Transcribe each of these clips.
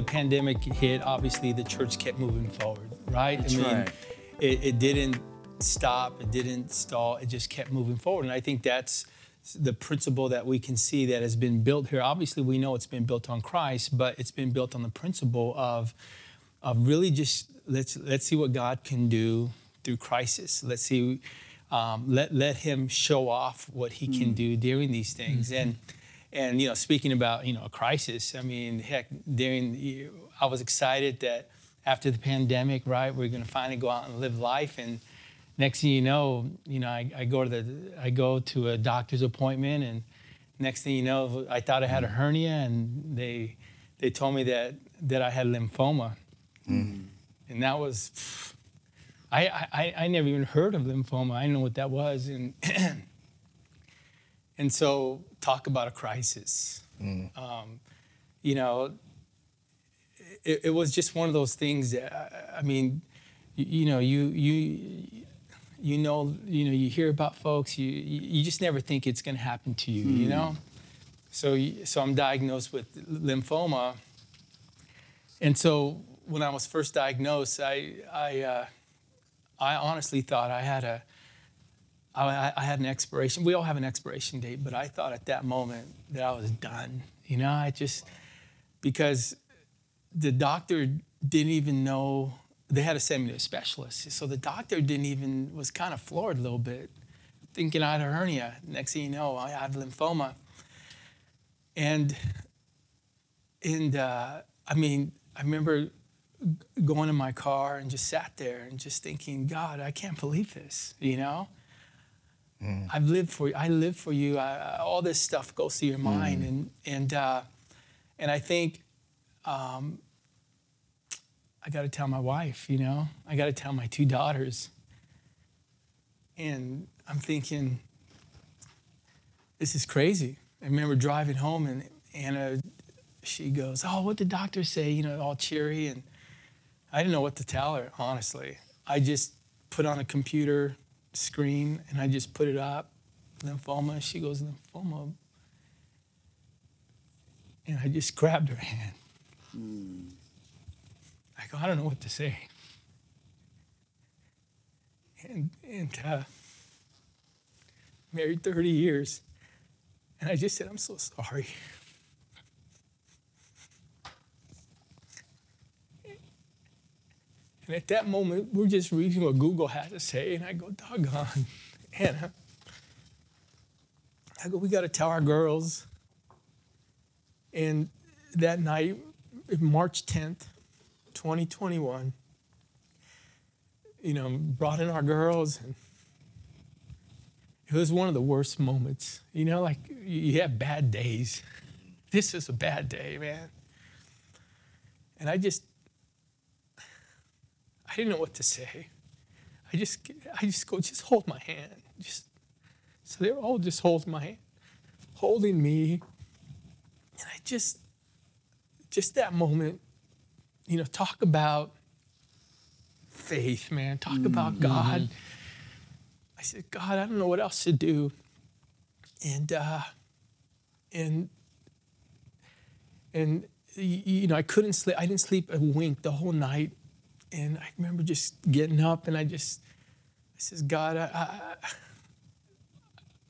the pandemic hit, obviously the church kept moving forward, right? That's I mean, right. It, it didn't stop, it didn't stall, it just kept moving forward. And I think that's the principle that we can see that has been built here. Obviously, we know it's been built on Christ, but it's been built on the principle of, of really just let's let's see what God can do through crisis. Let's see, um, let let Him show off what He can do during these things. And and you know, speaking about you know a crisis, I mean, heck, during I was excited that after the pandemic, right, we're going to finally go out and live life. And next thing you know, you know, I, I go to the I go to a doctor's appointment, and next thing you know, I thought I had a hernia, and they they told me that that I had lymphoma, mm-hmm. and that was. I, I, I never even heard of lymphoma. I didn't know what that was. And, and so, talk about a crisis. Um, you know, it, it was just one of those things that, I- I mean, you, you know, you, you, you know, you know, you hear about folks, you, you you just never think it's going to happen to you, you know? So, so I'm diagnosed with lymphoma. And so when I was first diagnosed, I, I, uh, I honestly thought I had a, I, I had an expiration. We all have an expiration date, but I thought at that moment that I was done. You know, I just because the doctor didn't even know they had to send me to a specialist. So the doctor didn't even was kind of floored a little bit, thinking I had a hernia. Next thing you know, I had lymphoma. And and uh, I mean, I remember going in my car and just sat there and just thinking, God, I can't believe this, you know? I've lived for you. I live for you. I, all this stuff goes through your mind, and and uh, and I think um, I got to tell my wife. You know, I got to tell my two daughters. And I'm thinking, this is crazy. I remember driving home, and Anna, she goes, "Oh, what did the doctor say?" You know, all cheery, and I didn't know what to tell her. Honestly, I just put on a computer screen and I just put it up, lymphoma. She goes, lymphoma. And I just grabbed her hand. I go, I don't know what to say. And, and uh, married 30 years. And I just said, I'm so sorry. And at that moment, we're just reading what Google had to say, and I go, doggone, Anna. I go, we got to tell our girls. And that night, March 10th, 2021, you know, brought in our girls, and it was one of the worst moments. You know, like you have bad days. This is a bad day, man. And I just, I didn't know what to say. I just, I just go, just hold my hand. Just, so they're all just holding my hand, holding me. And I just, just that moment, you know, talk about faith, man. Talk about God. I said, God, I don't know what else to do. And, uh, and, and, you know, I couldn't sleep. I didn't sleep a wink the whole night. And I remember just getting up and I just, I says, God, I, I,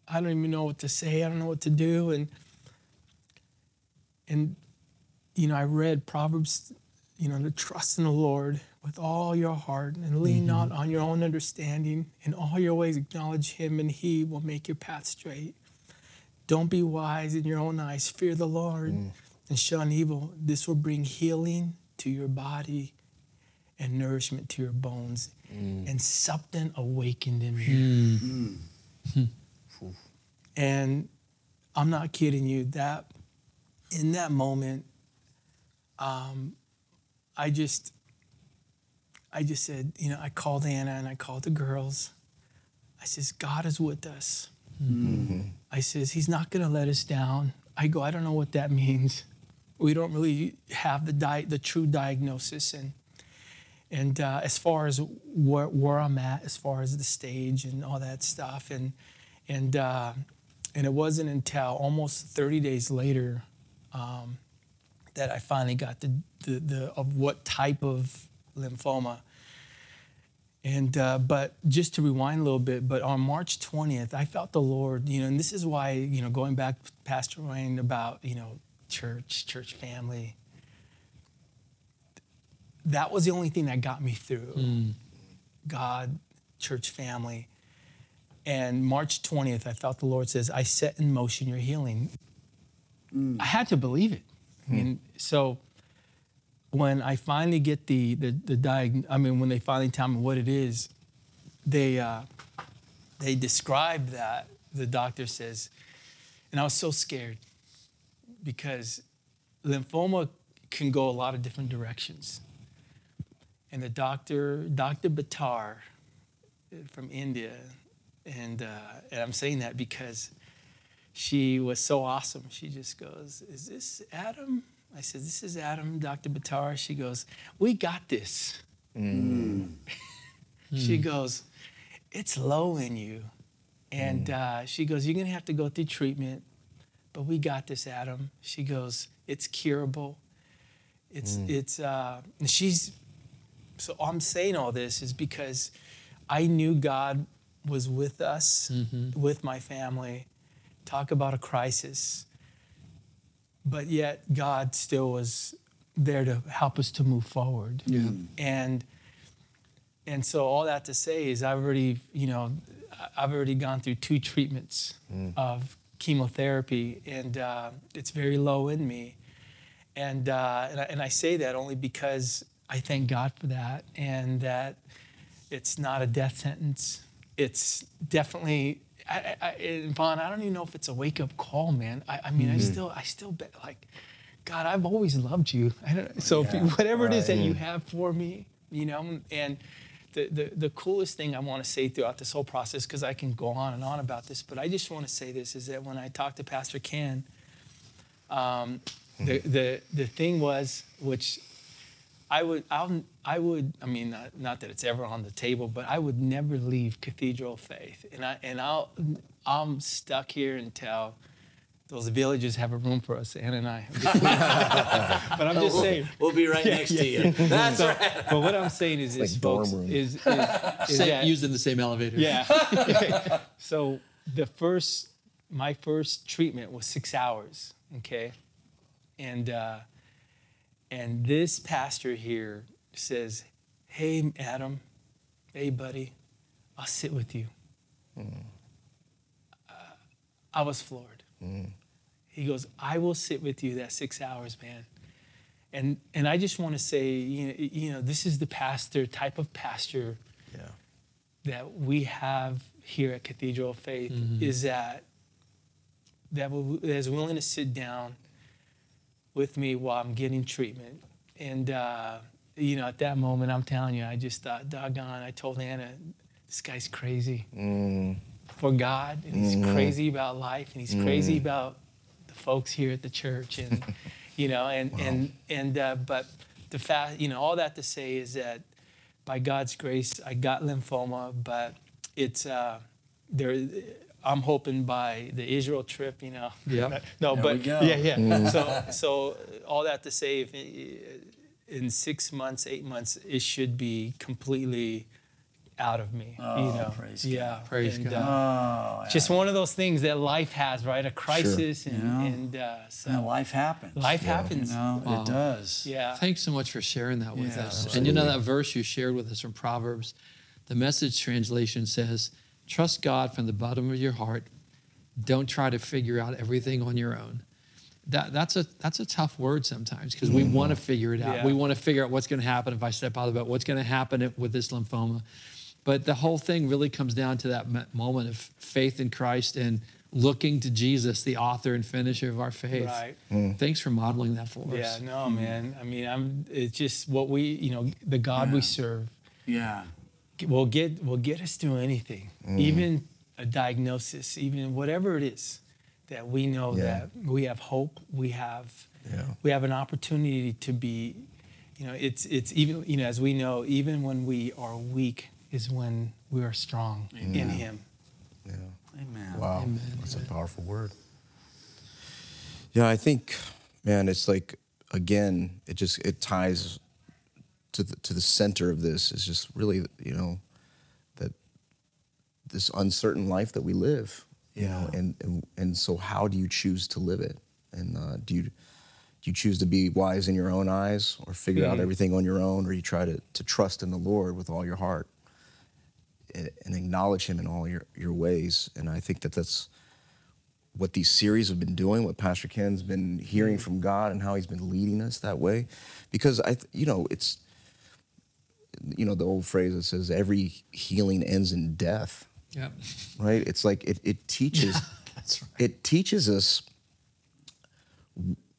I don't even know what to say. I don't know what to do. And, and, you know, I read Proverbs, you know, to trust in the Lord with all your heart and lean mm-hmm. not on your own understanding. In all your ways, acknowledge Him, and He will make your path straight. Don't be wise in your own eyes. Fear the Lord mm. and shun evil. This will bring healing to your body and nourishment to your bones. Mm. And something awakened in me. Mm. Hmm. And I'm not kidding you. That in that moment, um, I just, I just said, you know, I called Anna and I called the girls. I says, God is with us. Mm-hmm. I says, He's not going to let us down. I go, I don't know what that means. We don't really have the di- the true diagnosis, and and uh, as far as where, where I'm at, as far as the stage and all that stuff, and and uh, and it wasn't until almost 30 days later um, that I finally got the the, the of what type of lymphoma. And uh, but just to rewind a little bit, but on March 20th, I felt the Lord, you know, and this is why, you know, going back, Pastor Wayne, about you know, church, church family. That was the only thing that got me through. Hmm. God, church family. And March 20th, I felt the Lord says, I set in motion your healing. Hmm. I had to believe it. Hmm. I mean, so when I finally get the the, the diag- I mean, when they finally tell me what it is, they uh, they describe that the doctor says, and I was so scared because lymphoma can go a lot of different directions. And the doctor, Dr. Batar uh, from India, and uh, and I'm saying that because she was so awesome. She just goes, "Is this Adam?" I said, "This is Adam, Dr. Batar." She goes, "We got this." she goes, "It's low in you," and uh, she goes, "You're gonna have to go through treatment, but we got this, Adam." She goes, "It's curable." It's it's uh, she's so I'm saying all this is because I knew God was with us, with my family. Talk about a crisis. But yet God still was there to help us to move forward. Yeah. And and so all that to say is I've already, you know, I've already gone through two treatments of chemotherapy, and uh, it's very low in me. And uh, and, I, and I say that only because I thank God for that, and that it's not a death sentence. It's definitely. I, I, Vaughn, I don't even know if it's a wake up call, man. I, I mean, I still, I still bet like, God, I've always loved you. I don't, so if you, whatever it is that you have for me, you know, and the, the, the coolest thing I want to say throughout this whole process, because I can go on and on about this, but I just want to say this is that when I talked to Pastor Ken, um, the, the, the thing was, which I would, I'll, I would, I mean, not, not that it's ever on the table, but I would never leave Cathedral of Faith, and I, and I'll, I'm stuck here until those villages have a room for us, Ann and I. but I'm just saying. We'll be right next to you. That's So, right. but what I'm saying is, this, Like folks, room. is, is, is Same- that, used in the same elevator. yeah. so the first, my first treatment was six hours. Okay, and uh, and this pastor here says, "Hey, Adam, hey, buddy, I'll sit with you." Uh, I was floored. He goes, "I will sit with you that six hours, man." And and I just want to say, you know, you know, this is the pastor type of pastor Yeah. that we have here at Cathedral of Faith is that that will- that is willing to sit down with me while I'm getting treatment. And uh, you know, at that moment, I'm telling you, I just thought, doggone, I told Anna, this guy's crazy for God, and he's crazy about life, and he's crazy about the folks here at the church, and you know, and and and uh, but the fact, you know, all that to say is that by God's grace, I got lymphoma, but it's uh, there. I'm hoping by the Israel trip, you know. Yep. No, There but we go. yeah, yeah. So, so all that to say, if in six months, eight months, it should be completely out of me. you Oh, know. praise God. yeah. Praise and, God. uh, Oh, just one of those things that life has, right? A crisis, and, Yeah. and uh, so yeah, life happens. life You happens. know, Wow. it does. Yeah. Thanks so much for sharing that with Yeah, us. And you know that verse you shared with us from Proverbs, the message translation says, Trust God from the bottom of your heart. Don't try to figure out everything on your own. That, that's a that's a tough word sometimes because we want to mm-hmm. figure it out. Yeah. We want to figure out what's going to happen if I step out of the boat. What's going to happen with this lymphoma? But the whole thing really comes down to that moment of faith in Christ and looking to Jesus, the author and finisher of our faith. Right. Mm. Thanks for modeling that for Yeah, us. Yeah, no, man. I mean, I'm. It's just what we, you know, the God we serve Yeah. Will get will get us through anything, mm. even a diagnosis, even whatever it is, that we know Yeah. that we have hope, we have Yeah. we have an opportunity to be, you know, it's it's even you know as we know, even when we are weak is when we are strong in Him. Yeah. Amen. Wow. Amen. That's a powerful word. Yeah, I think, man, it's like again, it just it ties to the to the center of this is just really you know that this uncertain life that we live, you know, and and and so how do you choose to live it? And uh, do you do you choose to be wise in your own eyes, or figure out everything on your own, or you try to to trust in the Lord with all your heart? and and acknowledge him in all your, your ways. And I think that that's what these series have been doing, what Pastor Ken's been hearing from God and how he's been leading us that way. Because I, th- you know, it's, you know, the old phrase that says every healing ends in death, Yeah. right? It's like it, it teaches, That's right. it teaches us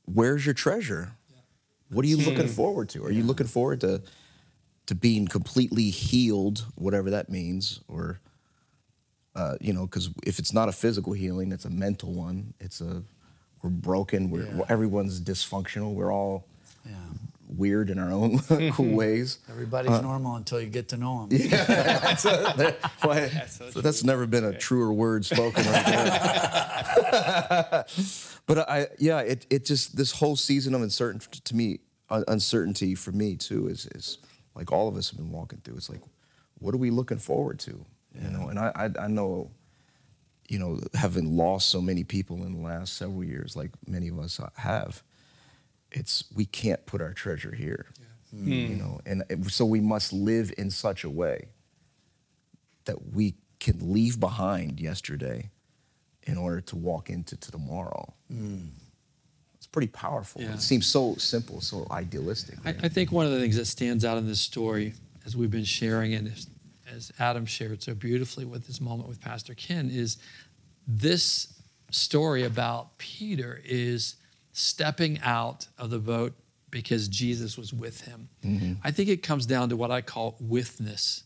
where's your treasure? Yeah. What are you looking forward to? Are you looking forward to to being completely healed, whatever that means, or uh, you know, because if it's not a physical healing, it's a mental one. It's a we're broken. We're Yeah. everyone's dysfunctional. We're all Yeah. Weird in our own cool mm-hmm. ways. Everybody's uh, normal until you get to know them. That's, a- why- so so that's never been a truer word spoken right there. but I, yeah, it, it just this whole season of uncertainty to me, uncertainty for me too is is like all of us have been walking through. It's like, what are we looking forward to? You know, and I, I I know, you know, having lost so many people in the last several years, like many of us uh, have, it's we can't put our treasure here. Mm. Hmm. You know, and it- so we must live in such a way that we can leave behind yesterday in order to walk into to tomorrow. Hmm. It's pretty powerful. Yeah. It seems so simple, so idealistic. I, I think one of the things that stands out in this story, as we've been sharing and as, as Adam shared so beautifully with this moment with Pastor Ken, is this story about Peter is stepping out of the boat because Jesus was with him. Mm-hmm. I think it comes down to what I call withness.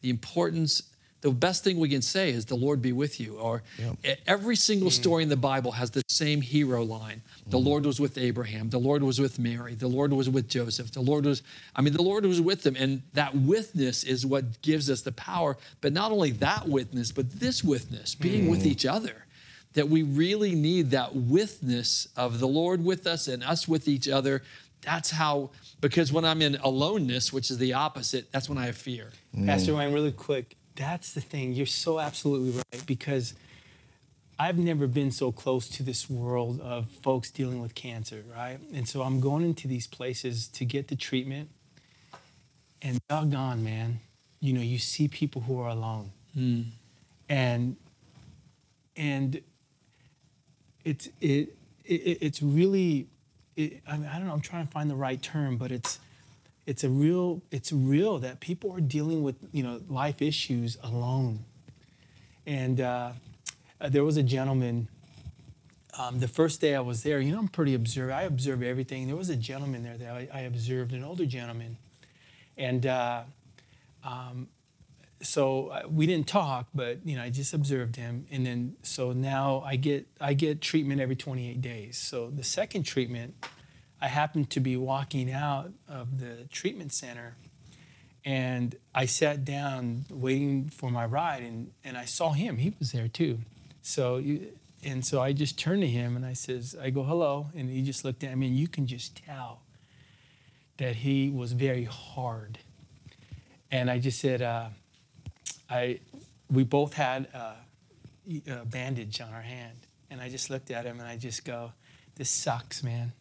The importance, the best thing we can say is the Lord be with you. Or e- every single mm. story in the Bible has the same hero line. The mm-hmm. Lord was with Abraham. The Lord was with Mary. The Lord was with Joseph. The Lord was, I mean, the Lord was with them. And that withness is what gives us the power. But not only that withness, but this withness, being with mm-hmm. each other that we really need that withness of the Lord with us and us with each other. That's how, because when I'm in aloneness, which is the opposite, that's when I have fear. Mm. Pastor Ryan, really quick, that's the thing. You're so absolutely right because I've never been so close to this world of folks dealing with cancer, right? And so I'm going into these places to get the treatment, and doggone, man, you know, you see people who are alone, mm. and and it's it, it it's really it, I, mean, I don't know I'm trying to find the right term but it's it's a real it's real that people are dealing with you know life issues alone. And uh, uh, there was a gentleman um, the first day I was there you know I'm pretty observant I observe everything. There was a gentleman there that I, I observed an older gentleman. And uh, um, so uh, we didn't talk, but you know, I just observed him, and then so now I get I get treatment every 28 days. So the second treatment, I happened to be walking out of the treatment center, and I sat down waiting for my ride, and and I saw him. He was there too. So you, and so I just turned to him and I says, I go hello, and he just looked at me, and you can just tell that he was very hard. And I just said. Uh, I, we both had a, uh, a uh, bandage on our hand, and I just looked at him and I just go, "This sucks, man."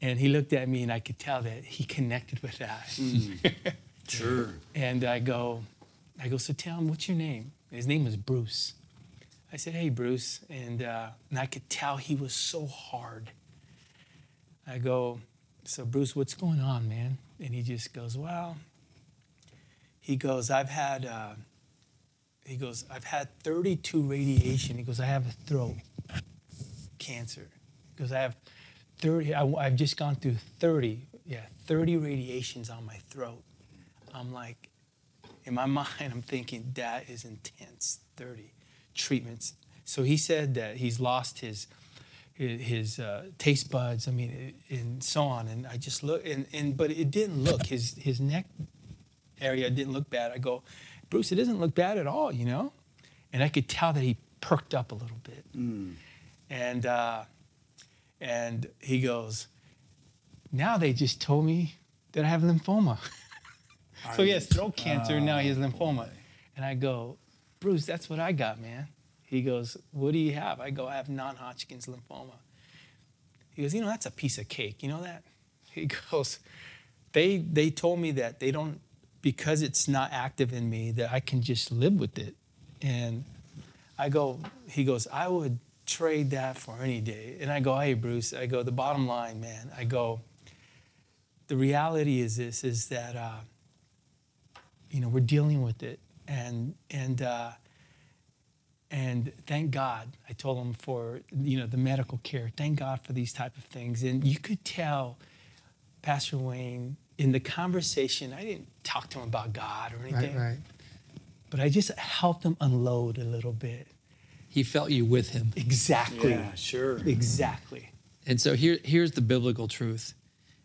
And he looked at me, and I could tell that he connected with that. Hmm. Sure. And I go, I go, so tell him what's your name? His name was Bruce. I said, hey, Bruce, and uh, and I could tell he was so hard. I go, so Bruce, what's going on, man? And he just goes, well, he goes, I've had, uh, he goes, I've had 32 radiation. He goes, I have a throat cancer. He goes, I have 30, I, I've just gone through 30, yeah, 30 radiations on my throat. I'm like, in my mind, I'm thinking that is intense. 30 treatments. So he said that he's lost his his, uh, taste buds. I mean, and so on. And I just look, and, and but it didn't look his his neck area didn't look bad. I go, Bruce, it doesn't look bad at all, you know. And I could tell that he perked up a little bit. And uh, and he goes, now they just told me that I have lymphoma. so he has throat cancer, now he has lymphoma. And I go, Bruce, that's what I got, man. He goes, What do you have? I go, I have non Hodgkin's lymphoma. He goes, You know, that's a piece of cake. You know that? He goes, They they told me that they don't because it's not active in me that I can just live with it. And I go, he goes, I would trade that for any day. And I go, hey Bruce, I go, the bottom line, man, I go, the reality is this is that uh, you know we're dealing with it and and uh, and thank god i told him for you know the medical care thank god for these type of things and you could tell pastor wayne in the conversation i didn't talk to him about god or anything right. right. but i just helped him unload a little bit He felt you with him. exactly Yeah, sure. exactly And so here, here's the biblical truth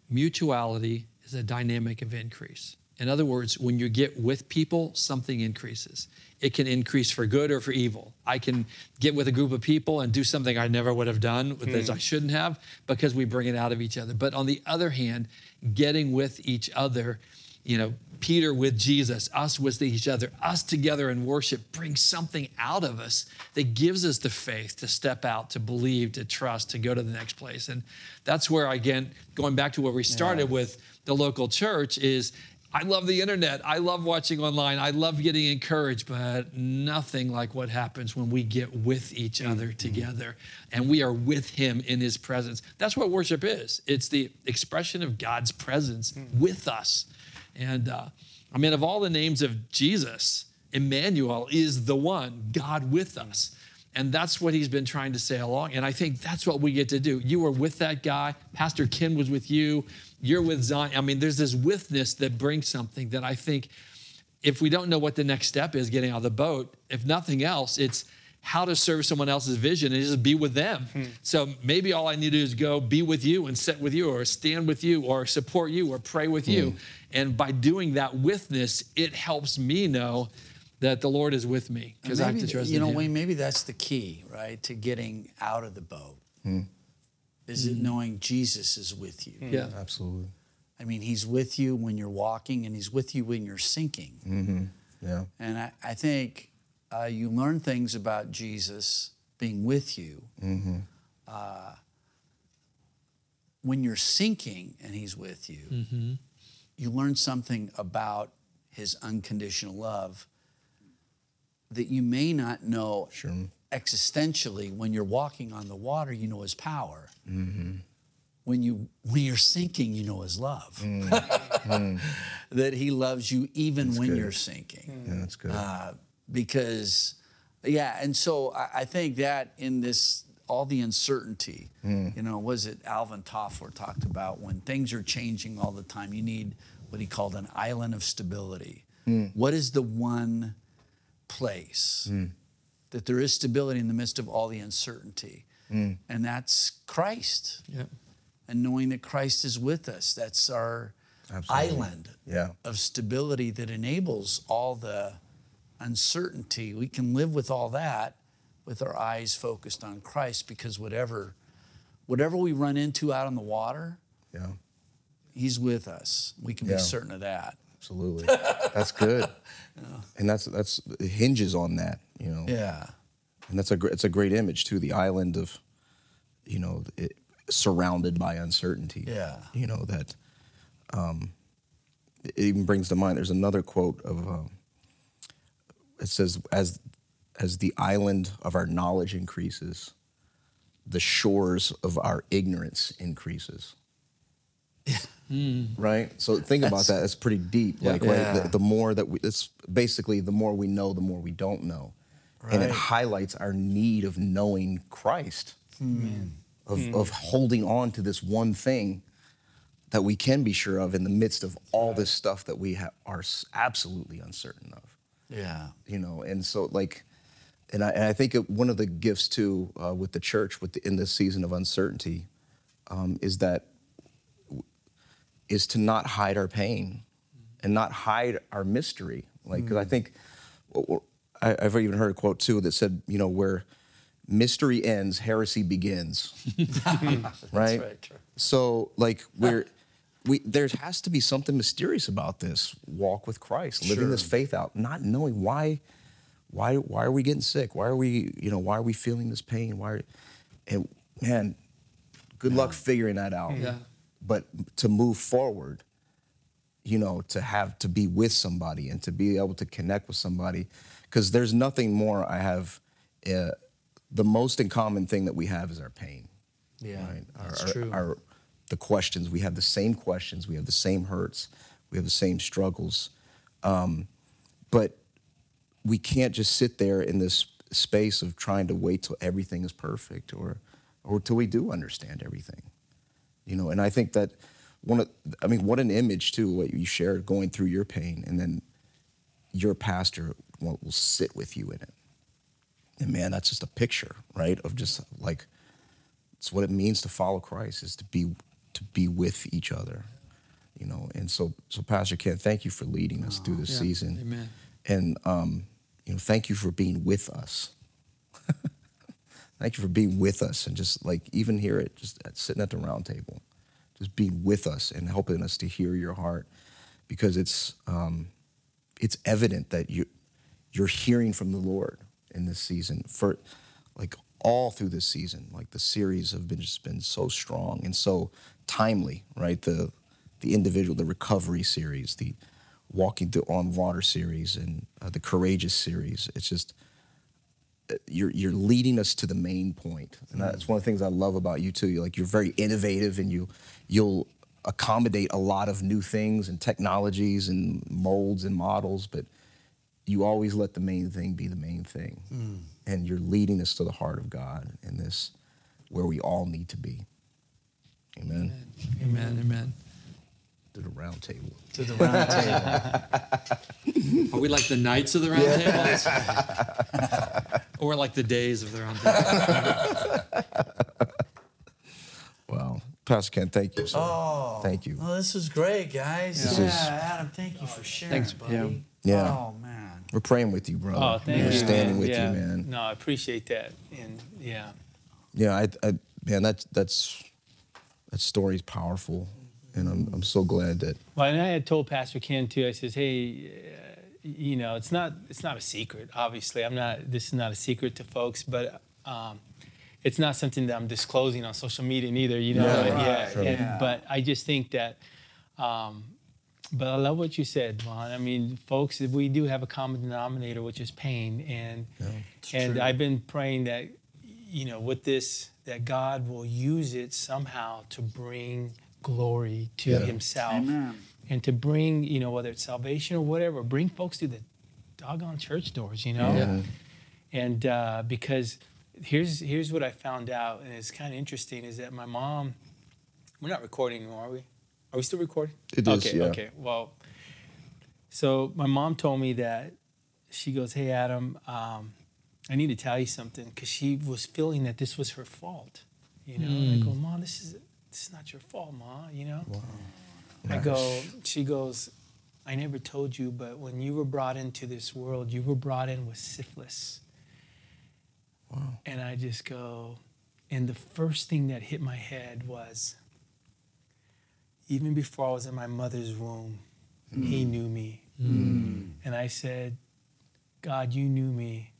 mutuality is a dynamic of increase. In other words, when you get with people, something increases. It can increase for good or for evil. I can get with a group of people and do something I never would have done with as hmm. I shouldn't have because we bring it out of each other. But on the other hand, getting with each other, you know, Peter with Jesus, us with each other, us together in worship brings something out of us that gives us the faith to step out, to believe, to trust, to go to the next place. And that's where, again, going back to where we started with the local church, is I love the internet. I love watching online. I love getting encouraged, but nothing like what happens when we get with each other together and we are with Him in His presence. That's what worship is it's the expression of God's presence with us. And uh, I mean, of all the names of Jesus, Emmanuel is the one, God with us. And that's what he's been trying to say along. And I think that's what we get to do. You were with that guy. Pastor Ken was with you. You're with Zion. I mean, there's this withness that brings something that I think if we don't know what the next step is getting out of the boat, if nothing else, it's how to serve someone else's vision and just be with them. Hmm. So maybe all I need to do is go be with you and sit with you or stand with you or support you or pray with you. Hmm. And by doing that withness, it helps me know that the Lord is with me because I have to trust you in know. Wayne, maybe that's the key, right, to getting out of the boat. Hmm. Is it knowing Jesus is with you? Hmm. yeah. Absolutely. I mean, he's with you when you're walking, and he's with you when you're sinking. Mm-hmm. Yeah. And I, I think uh, you learn things about Jesus being with you. Mm-hmm. Uh, when you're sinking and he's with you, mm-hmm. you learn something about his unconditional love that you may not know Sure. existentially when you're walking on the water you know his power. Mm-hmm. When you when you're sinking you know his love. Mm. Mm. That he loves you even when good. you're sinking. Mm. Yeah, that's good. uh, because yeah and so I, I think that in this all the uncertainty you know was it alvin toffler talked about when things are changing all the time you need what he called an island of stability. What is the one place mm. that there is stability in the midst of all the uncertainty mm. and that's christ Yeah. and knowing that christ is with us that's our Absolutely. island Yeah. of stability that enables all the uncertainty. We can live with all that with our eyes focused on Christ because whatever whatever we run into out on the water, Yeah. he's with us. We can Yeah. be certain of that. Absolutely. That's good. And that's that's it hinges on that, you know. Yeah. And that's a it's a great image too. The island of, you know, it, surrounded by uncertainty. Yeah. You know that. Um, it even brings to mind. There's another quote of. Um, it says, "As, as the island of our knowledge increases, the shores of our ignorance increases." Right. So think about that. That's pretty deep. Like, right. Yeah. The, the more that we, it's basically the more we know, the more we don't know, and it highlights our need of knowing Christ, of of holding on to this one thing that we can be sure of in the midst of all this stuff that we ha- are absolutely uncertain of Yeah. you know and so like and i, and I think it, one of the gifts too uh, with the church with the, in this season of uncertainty um, is that is to not hide our pain and not hide our mystery like 'cause i mm. think I, i've even heard a quote too that said you know where mystery ends heresy begins right right, so like we're we there has to be something mysterious about this walk with Christ, living this faith out, not knowing why, why, why are we getting sick? Why are we, you know, why are we feeling this pain? Why, are, and man, good luck figuring that out. Yeah. But to move forward, you know, to have to be with somebody and to be able to connect with somebody, because there's nothing more I have. Uh, the most in common thing that we have is our pain. Yeah, right? that's our, true. Our, the questions we have the same questions, we have the same hurts, we have the same struggles, um, but we can't just sit there in this space of trying to wait till everything is perfect or or till we do understand everything you know and i think that one of i mean what an image too what you shared going through your pain and then your pastor will, will sit with you in it and man that's just a picture right of just like it's what it means to follow christ is to be to be with each other you know and so so pastor ken thank you for leading us through this Yeah. season Amen. and um, you know, thank you for being with us. Thank you for being with us, and just like even here at just at, sitting at the round table, just being with us and helping us to hear your heart, because it's um, it's evident that you you're hearing from the Lord in this season for like all through this season. Like the series have been just been so strong and so timely, right? The the individual, the recovery series, the walking through on water series, and uh, the courageous series. It's just you're you're leading us to the main point, and that's mm. one of the things I love about you too. You're like you're very innovative, and you you'll accommodate a lot of new things and technologies and molds and models, but you always let the main thing be the main thing, mm. and you're leading us to the heart of God in this where we all need to be. Amen. Amen. Amen. To the round table. to the round table. Are we like the knights of the round table? or like the days of their own table? Wow. Pastor Ken, thank you. Sir. Oh, Thank you. Well, this was great, guys. This yeah, is- Adam, thank you for sharing, Thanks, buddy. yeah. Yeah. Oh man. We're praying with you, brother. Oh, thank We're you. standing man. with yeah. you, man. No, I appreciate that. And yeah. Yeah, I, I, man, that's that's that story's powerful, and I'm I'm so glad that Well, and I had told Pastor Ken too. I says, "Hey, you know, it's not it's not a secret. Obviously, I'm not. This is not a secret to folks, but um, it's not something that I'm disclosing on social media neither. You know, Yeah, yeah. right, and- yeah. But I just think that. Um, but I love what you said, Vaughn. I mean, folks, we do have a common denominator, which is pain, and and true. I've been praying that, you know, with this, that God will use it somehow to bring glory to Yeah. Himself Amen. and to bring, you know, whether it's salvation or whatever, bring folks through the doggone church doors, you know? Yeah. And uh, because here's here's what I found out, and it's kind of interesting, is that my mom, we're not recording anymore, are we? Are we still recording? It is, Okay, yeah. okay. Well, so my mom told me that she goes, "Hey, Adam, um, I need to tell you something," because she was feeling that this was her fault. You know, and I go, "Mom, this is this is not your fault, Ma." You know. I go, she goes, I never told you, but when you were brought into this world, you were brought in with syphilis. Wow. And I just go, and the first thing that hit my head was, even before I was in my mother's womb, mm. he knew me. Mm. And I said, God, you knew me.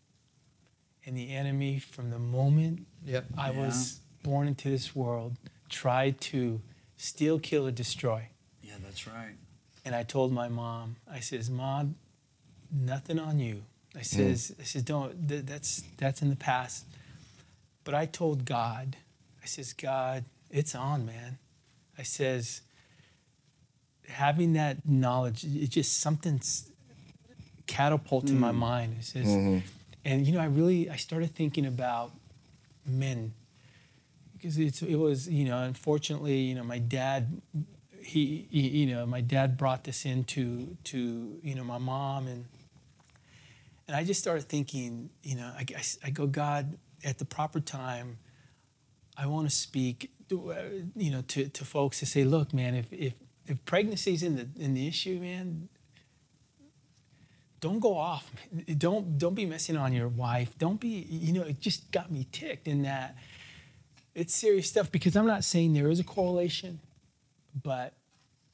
And the enemy, from the moment Yep. I was born into this world, tried to steal, kill, or destroy. Yeah, that's right. And I told my mom, I says, Mom, nothing on you. I hmm. says, I says, don't. Th- that's that's in the past. But I told God, I says, God, it's on, man. I says, having that knowledge, it just something's catapulted my hmm. mind. It says, mm-hmm. and you know, I really, I started thinking about men because it's, it was, you know, unfortunately, you know, my dad, he, he, you know, my dad brought this into, to, you know, my mom and, and I just started thinking, you know, I, I, I go, God, at the proper time, I want to speak, uh, you know, to, to folks to say, look, man, if, if, if pregnancy's in the, in the issue, man, don't go off. Don't, don't be messing on your wife. Don't be, you know, it just got me ticked in that it's serious stuff because I'm not saying there is a correlation, but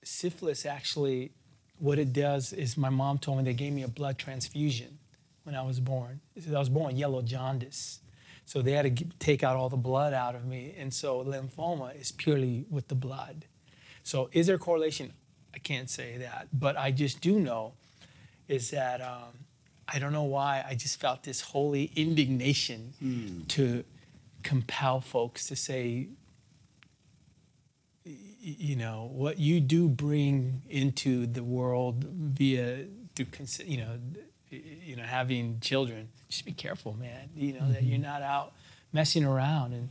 syphilis actually, what it does is my mom told me they gave me a blood transfusion when I was born. I was born yellow jaundice. So they had to take out all the blood out of me. And so lymphoma is purely with the blood. So is there a correlation? I can't say that. But I just do know is that um, I don't know why I just felt this holy indignation to compel folks to say, you know, what you do bring into the world via through, you know, you know, having children. Just be careful, man. You know that you're mm-hmm. not out messing around and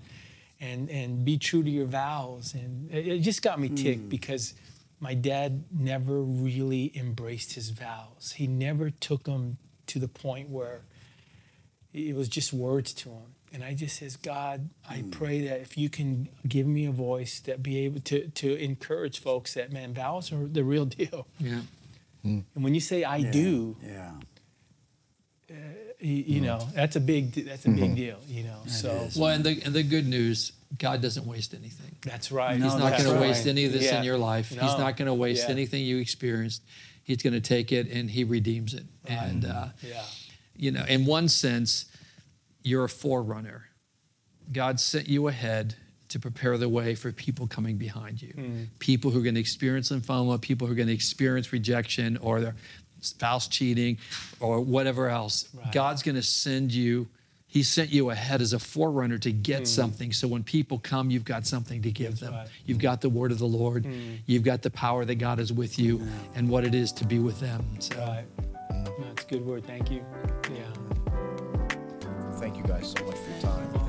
and and be true to your vows. And it, it just got me ticked mm. because my dad never really embraced his vows. He never took them to the point where it was just words to him. And I just says, God, I hmm. pray that if you can give me a voice that be able to to encourage folks that man, vows are the real deal. Yeah. Hmm. And when you say I do, Yeah. Uh, you, you know, that's a big that's a big deal, you know. so is. Well, and the and the good news, God doesn't waste anything. that's right. No, He's not that's going to waste any of this Yeah. in your life. He's not going to waste Yeah. anything you experienced. He's going to take it and he redeems it. And uh, Yeah. you know, in one sense, you're a forerunner. God sent you ahead to prepare the way for people coming behind you. Hmm. People who are going to experience lymphoma, people who are going to experience rejection or their spouse cheating or whatever else. Right. God's going to send you. He sent you ahead as a forerunner to get something. So when people come, you've got something to give Hmm. That's them. right. Hmm. You've got the word of the Lord. You've got the power that God is with you and what it is to be with them. So Right. A good word. Thank you. Yeah. Thank you guys so much for your time.